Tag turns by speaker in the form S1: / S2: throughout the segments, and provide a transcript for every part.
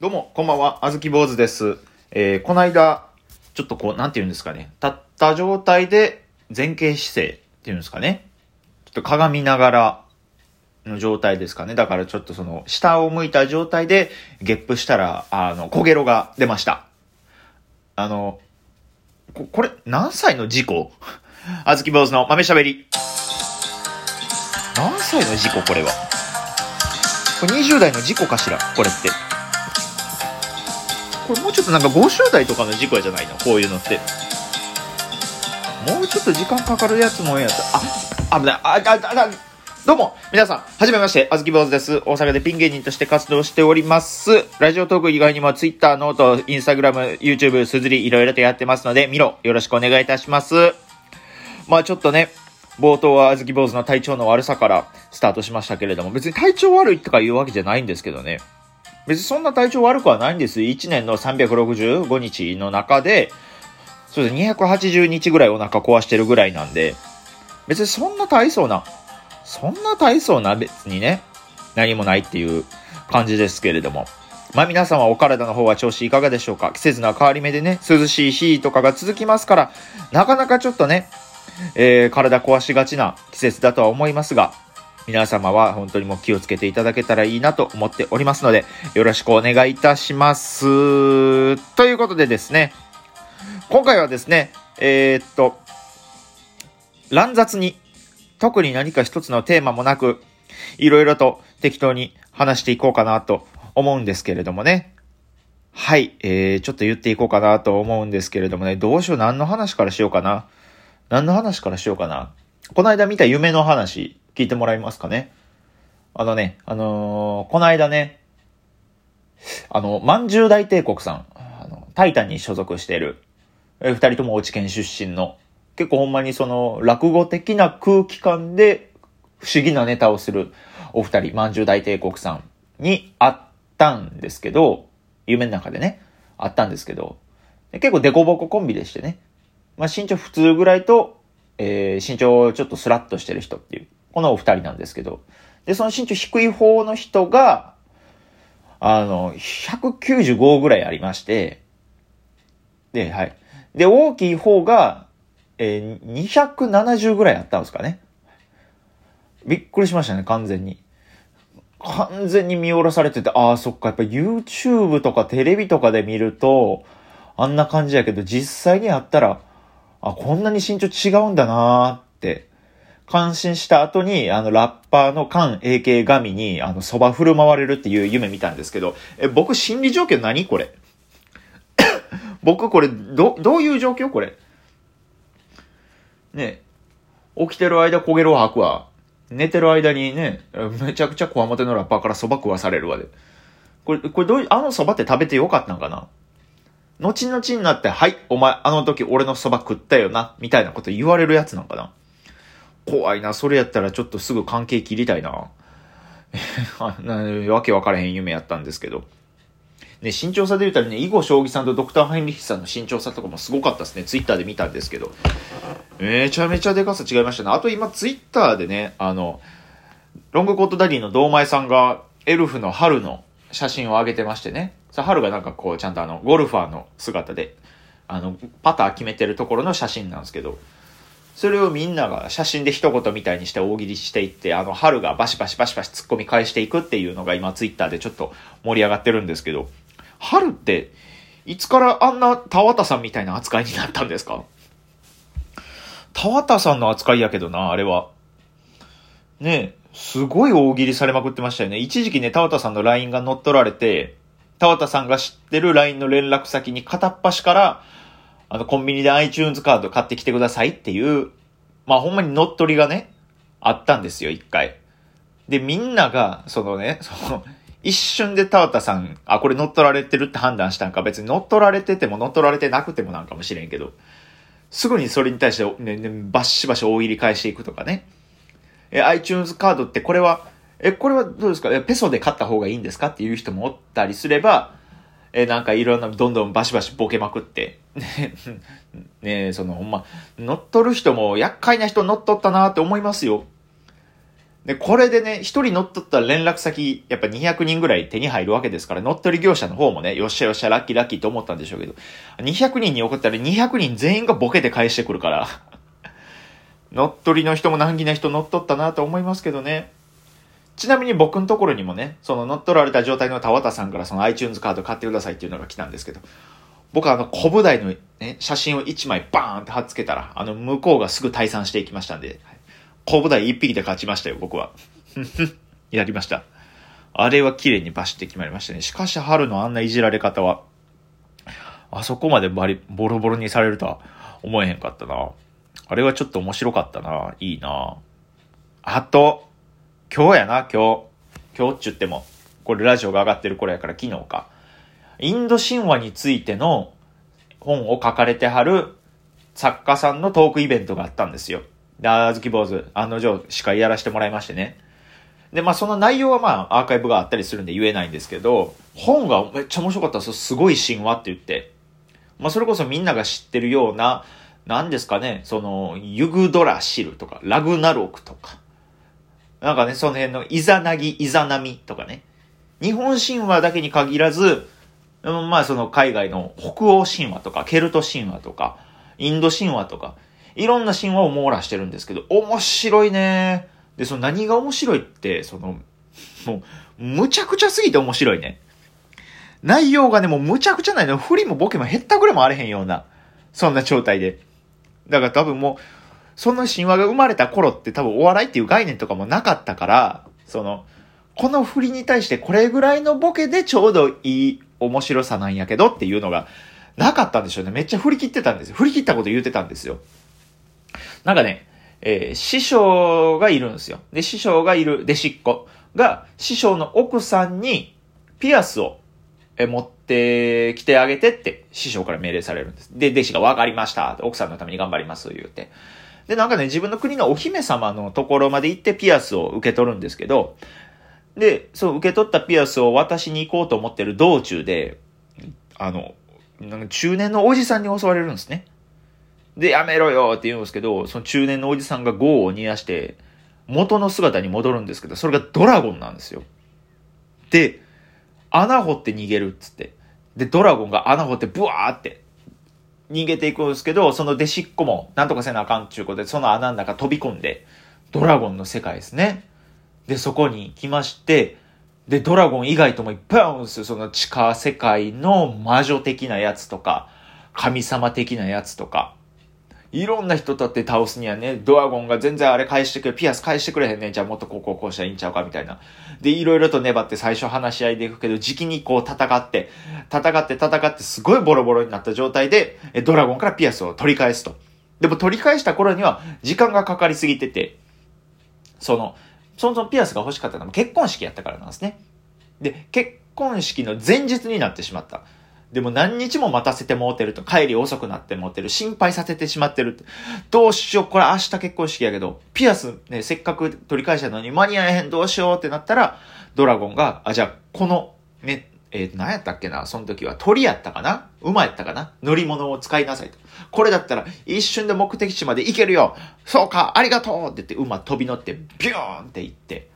S1: どうも、こんばんは、あずき坊主です。えー、この間、ちょっとこう、なんて言うんですかね。立った状態で前傾姿勢っていうんですかね。ちょっと鏡ながらの状態ですかね。だからちょっとその、下を向いた状態で、ゲップしたら、あの、焦げろが出ました。あの、ここれ、何歳の事故？あずき坊主の豆しゃべり。何歳の事故？これは。これ20代の事故かしら？これって。これもうちょっとなんか50代とかの事故やじゃないの？こういうのって。もうちょっと時間かかるやつもええやった。あ、危ない。あ、あ、あ、あ、どうも、皆さん、はじめまして、あずき坊主です。大阪でピン芸人として活動しております。ラジオトーク以外にも Twitter、ノート、Instagram、YouTube、すずり、いろいろとやってますので、見ろ、よろしくお願いいたします。まあちょっとね、冒頭はあずき坊主の体調の悪さからスタートしましたけれども、別に体調悪いとかいうわけじゃないんですけどね。別にそんな体調悪くはないんです。1年の365日の中で、そうです。280日ぐらいお腹壊してるぐらいなんで、別にそんな大層な、そんな大層な別にね、何もないっていう感じですけれども。まあ皆さんはお体の方は調子いかがでしょうか？季節の変わり目でね、涼しい日とかが続きますから、なかなかちょっとね、えー体壊しがちな季節だとは思いますが、皆様は本当にもう気をつけていただけたらいいなと思っておりますので、よろしくお願いいたします。ということでですね、今回はですね、えーっと、乱雑に、特に何か一つのテーマもなく、いろいろと適当に話していこうかなと思うんですけれどもね。はい、えー、ちょっと言っていこうかなと思うんですけれどもね、どうしよう、何の話からしようかな。何の話からしようかな。この間見た夢の話、聞いてもらえますかね？あのね、あのーこの間ね、あの、まんじゅう大帝国さん、あの、タイタンに所属している、え二人とも落ち県出身の、結構ほんまにその、落語的な空気感で、不思議なネタをするお二人、まんじゅう大帝国さんに会ったんですけど、夢の中でね、会ったんですけど、結構デコボココンビでしてね、まあ身長普通ぐらいと、えー身長ちょっとスラッとしてる人っていう、このお二人なんですけど、で、その身長低い方の人が、あの、195ぐらいありまして、で、はい。で、大きい方が、えー270ぐらいあったんですかね。びっくりしましたね、完全に。完全に見下ろされてて、ああ、そっか、やっぱ YouTube とかテレビとかで見ると、あんな感じやけど、実際にあったら、あ、こんなに身長違うんだなーって、感心した後に、あの、ラッパーの菅 AK 神に、あの、蕎麦振る舞われるっていう夢見たんですけど、え、僕心理状況何？これ。僕これ、ど、どういう状況これ？ね起きてる間焦げろを吐くわ。寝てる間にね、めちゃくちゃこわもてのラッパーから蕎麦食わされるわで。これ、これどういう、あの蕎麦って食べてよかったんかな？後々になって、はい、お前、あの時俺の蕎麦食ったよな、みたいなこと言われるやつなんかな？怖いな、それやったらちょっとすぐ関係切りたいな。なわけわからへん夢やったんですけど。ね、身長差で言ったらね、囲碁将棋さんとドクター・ハインリヒさんの身長差とかもすごかったですね。ツイッターで見たんですけど。めちゃめちゃでかさ違いましたね。あと今ツイッターでね、あの、ロングコートダディの堂前さんがエルフの春の写真を上げてましてね。さ春がなんかこうちゃんとあの、ゴルファーの姿で、あの、パター決めてるところの写真なんですけど、それをみんなが写真で一言みたいにして大喜利していって、あの、春がバシバシバシバシ突っ込み返していくっていうのが今ツイッターでちょっと盛り上がってるんですけど、春って、いつからあんな田畑さんみたいな扱いになったんですか？田畑さんの扱いやけどな、あれは。ねえ、すごい大喜利されまくってましたよね。一時期ね、田畑さんの LINE が乗っ取られて、田畑さんが知ってる LINE の連絡先に片っ端から、あの、コンビニで iTunes カード買ってきてくださいっていう、まあほんまに乗っ取りがね、あったんですよ、一回。で、みんなが、そのね、その、一瞬で田畑さん、あ、これ乗っ取られてるって判断したんか、別に乗っ取られてても乗っ取られてなくてもなんかもしれんけど、すぐにそれに対して、ね、ね、バッシバシ大喜利返していくとかね。え、iTunes カードってこれは、え、これはどうですか？え、ペソで買った方がいいんですか？っていう人もおったりすれば、え、なんかいろんな、どんどんバシバシボケまくって、ね、ねそのほんま、乗っ取る人も厄介な人乗っ取ったなって思いますよ。で、これでね、一人乗っ取ったら連絡先、やっぱ200人ぐらい手に入るわけですから、乗っ取り業者の方もね、よっしゃよっしゃ、ラッキーラッキーと思ったんでしょうけど、200人に送ったら200人全員がボケて返してくるから、乗っ取りの人も難儀な人乗っ取ったなと思いますけどね。ちなみに僕のところにもね、その乗っ取られた状態の田畑さんからその iTunes カード買ってくださいっていうのが来たんですけど、僕はあの、小舞台のね、写真を1枚バーンって貼っつけたら、あの、向こうがすぐ退散していきましたんで、小舞台1匹で勝ちましたよ、僕は。やりました。あれは綺麗にバシって決まりましたね。しかし、春のあんないじられ方は、あそこまでバリ、ボロボロにされるとは思えへんかったな。あれはちょっと面白かったな。いいな。あと、今日やな、今日。今日っちゅっても、これラジオが上がってる頃やから昨日か。インド神話についての本を書かれてはる作家さんのトークイベントがあったんですよ。で、あずき坊主、案の定司会やらせてもらいましてね。で、まあその内容はまあアーカイブがあったりするんで言えないんですけど、本がめっちゃ面白かったです。すごい神話って言って。まあそれこそみんなが知ってるような、何ですかね、その、ユグドラシルとか、ラグナロクとか。なんかね、その辺のイザナギ、イザナミとかね。日本神話だけに限らず、まあその海外の北欧神話とか、ケルト神話とか、インド神話とか、いろんな神話を網羅してるんですけど、面白いね。で、その何が面白いって、その、もう、むちゃくちゃすぎて面白いね。内容がね、もうむちゃくちゃないの。振りもボケも減ったくれもあれへんような、そんな状態で。だから多分もう、その神話が生まれた頃って多分お笑いっていう概念とかもなかったから、その、この振りに対してこれぐらいのボケでちょうどいい面白さなんやけどっていうのがなかったんでしょうね。めっちゃ振り切ってたんですよ。振り切ったこと言ってたんですよ。なんかね、えー、師匠がいるんですよ。で、師匠がいる弟子っ子が、師匠の奥さんにピアスをえ持ってきてあげてって師匠から命令されるんです。で、弟子が分かりました。奥さんのために頑張ります。言うて。で、なんかね、自分の国のお姫様のところまで行ってピアスを受け取るんですけど、で、そう受け取ったピアスを渡しに行こうと思ってる道中で、あの、なんか中年のおじさんに襲われるんですね。で、やめろよって言うんですけど、その中年のおじさんが業を煮やして、元の姿に戻るんですけど、それがドラゴンなんですよ。で、穴掘って逃げるっつって。で、ドラゴンが穴掘ってブワーって逃げていくんですけど、その弟子っ子もなんとかせなあかんちゅうことで、その穴の中飛び込んで、ドラゴンの世界ですね。で、そこに来まして、で、ドラゴン以外ともいっぱいあるんですよ。その地下世界の魔女的なやつとか、神様的なやつとか。いろんな人とって倒すにはね、ドラゴンが全然あれ返してくれ、ピアス返してくれへんねんじゃあもっとこうこうこうしたらいいんちゃうかみたいな。で、いろいろと粘って最初話し合いでいくけど、時期にこう戦って、戦って戦ってすごいボロボロになった状態で、ドラゴンからピアスを取り返すと。でも取り返した頃には時間がかかりすぎてて、その、そもそもピアスが欲しかったのも結婚式やったからなんですね。で、結婚式の前日になってしまった。でも何日も待たせてもうてると、帰り遅くなってもうてる、心配させてしまってる。どうしよう、これ明日結婚式やけど、ピアスね、せっかく取り返したのに間に合えへん、どうしようってなったら、ドラゴンが、あ、じゃあ、この、ね、えー、何やったっけなその時は鳥やったかな？馬やったかな？乗り物を使いなさいと。これだったら一瞬で目的地まで行けるよそうかありがとうって言って馬飛び乗ってビューンって行って、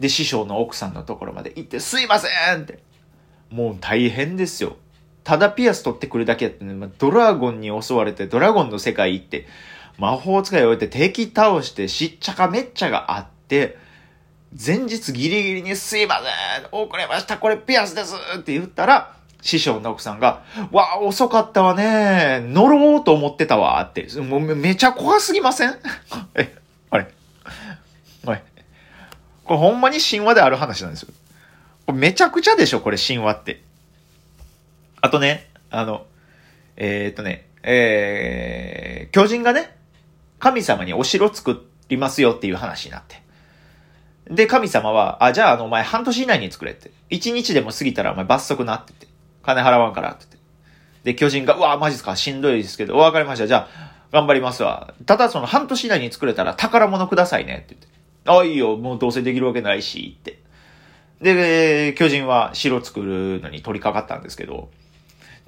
S1: で、師匠の奥さんのところまで行って、すいませんって。もう大変ですよ。ただピアス取ってくるだけやってね、まあドラゴンに襲われて、ドラゴンの世界行って、魔法使いを置いて敵倒して、しっちゃかめっちゃがあって、前日ギリギリにすいません遅れましたこれピアスですって言ったら、師匠の奥さんが、わあ、遅かったわね乗ろうと思ってたわって。もうめちゃ怖すぎません？え、あれこれ。これほんまに神話である話なんですよ。これめちゃくちゃでしょこれ神話って。あとね、あの、えー、っとね、えー、巨人がね、神様にお城作りますよっていう話になって。で、神様は、あ、じゃあ、あの、お前半年以内に作れって。一日でも過ぎたらお前罰則なってて。金払わんからってて。で、巨人が、うわ、マジっすか？しんどいですけど、わかりました。じゃあ、頑張りますわ。ただ、その半年以内に作れたら宝物くださいねって言って。あ、いいよ。もうどうせできるわけないし、って。で、巨人は城作るのに取り掛かったんですけど、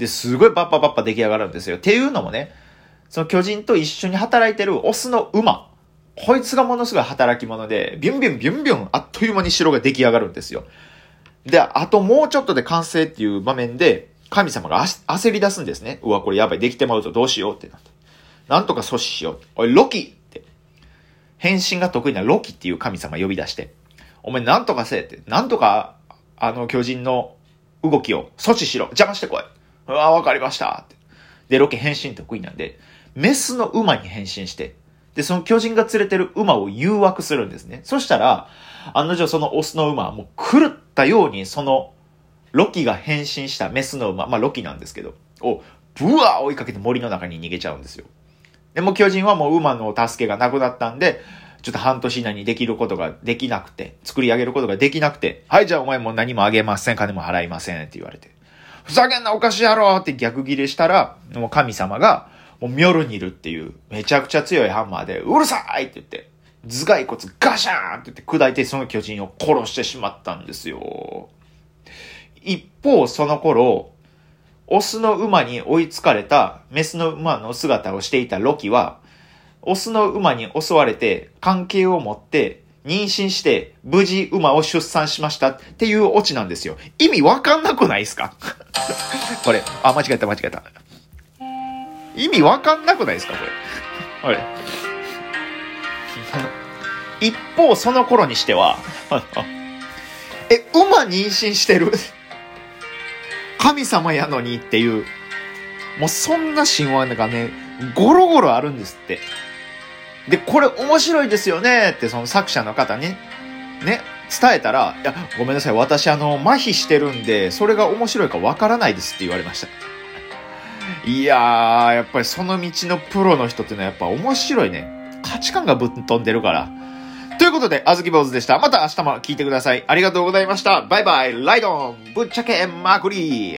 S1: で、すごいバッパバッパ出来上がるんですよ。っていうのもね、その巨人と一緒に働いてるオスの馬こいつがものすごい働き者で、ビュンビュンビュンビュンあっという間に城が出来上がるんですよ。で、あともうちょっとで完成っていう場面で、神様が焦り出すんですね。うわ、これやばい、できてまうぞ、どうしようってなって。なんとか阻止しよう。おい、ロキって。変身が得意なロキっていう神様呼び出して。お前なんとかせえって。なんとか、あの巨人の動きを阻止しろ。邪魔してこい。うわ、わかりましたって。で、ロキ変身得意なんで、メスの馬に変身して、で、その巨人が連れてる馬を誘惑するんですね。そしたら、案の定そのオスの馬はもう狂ったようにそのロキが変身したメスの馬、まあロキなんですけど、をブワー追いかけて森の中に逃げちゃうんですよ。でも巨人はもう馬の助けがなくなったんで、ちょっと半年以内にできることができなくて、作り上げることができなくて、はい、じゃあお前も何もあげません、金も払いませんって言われて、ふざけんなおかしいやろって逆ギレしたら、もう神様が、もうミョルニルっていうめちゃくちゃ強いハンマーで、うるさいって言って、頭蓋骨ガシャーンって言って砕いてその巨人を殺してしまったんですよ。一方、その頃、オスの馬に追いつかれたメスの馬の姿をしていたロキは、オスの馬に襲われて関係を持って妊娠して無事馬を出産しましたっていうオチなんですよ。意味わかんなくないですか？これ、あ、間違えた間違えた。意味わかんなくないですかこれ？あれ。一方、その頃にしてはえ、馬妊娠してる？神様やのにっていう、もうそんな神話がね、ゴロゴロあるんですって。で、これ面白いですよねってその作者の方に、ね、伝えたら、いや、ごめんなさい、私あの、麻痺してるんで、それが面白いかわからないですって言われました。いやー、やっぱりその道のプロの人っていうのはやっぱ面白いね。価値観がぶっ飛んでるから。ということで、あずき坊主でした。また明日も聞いてください。ありがとうございました。バイバイ、ライドンぶっちゃけまくり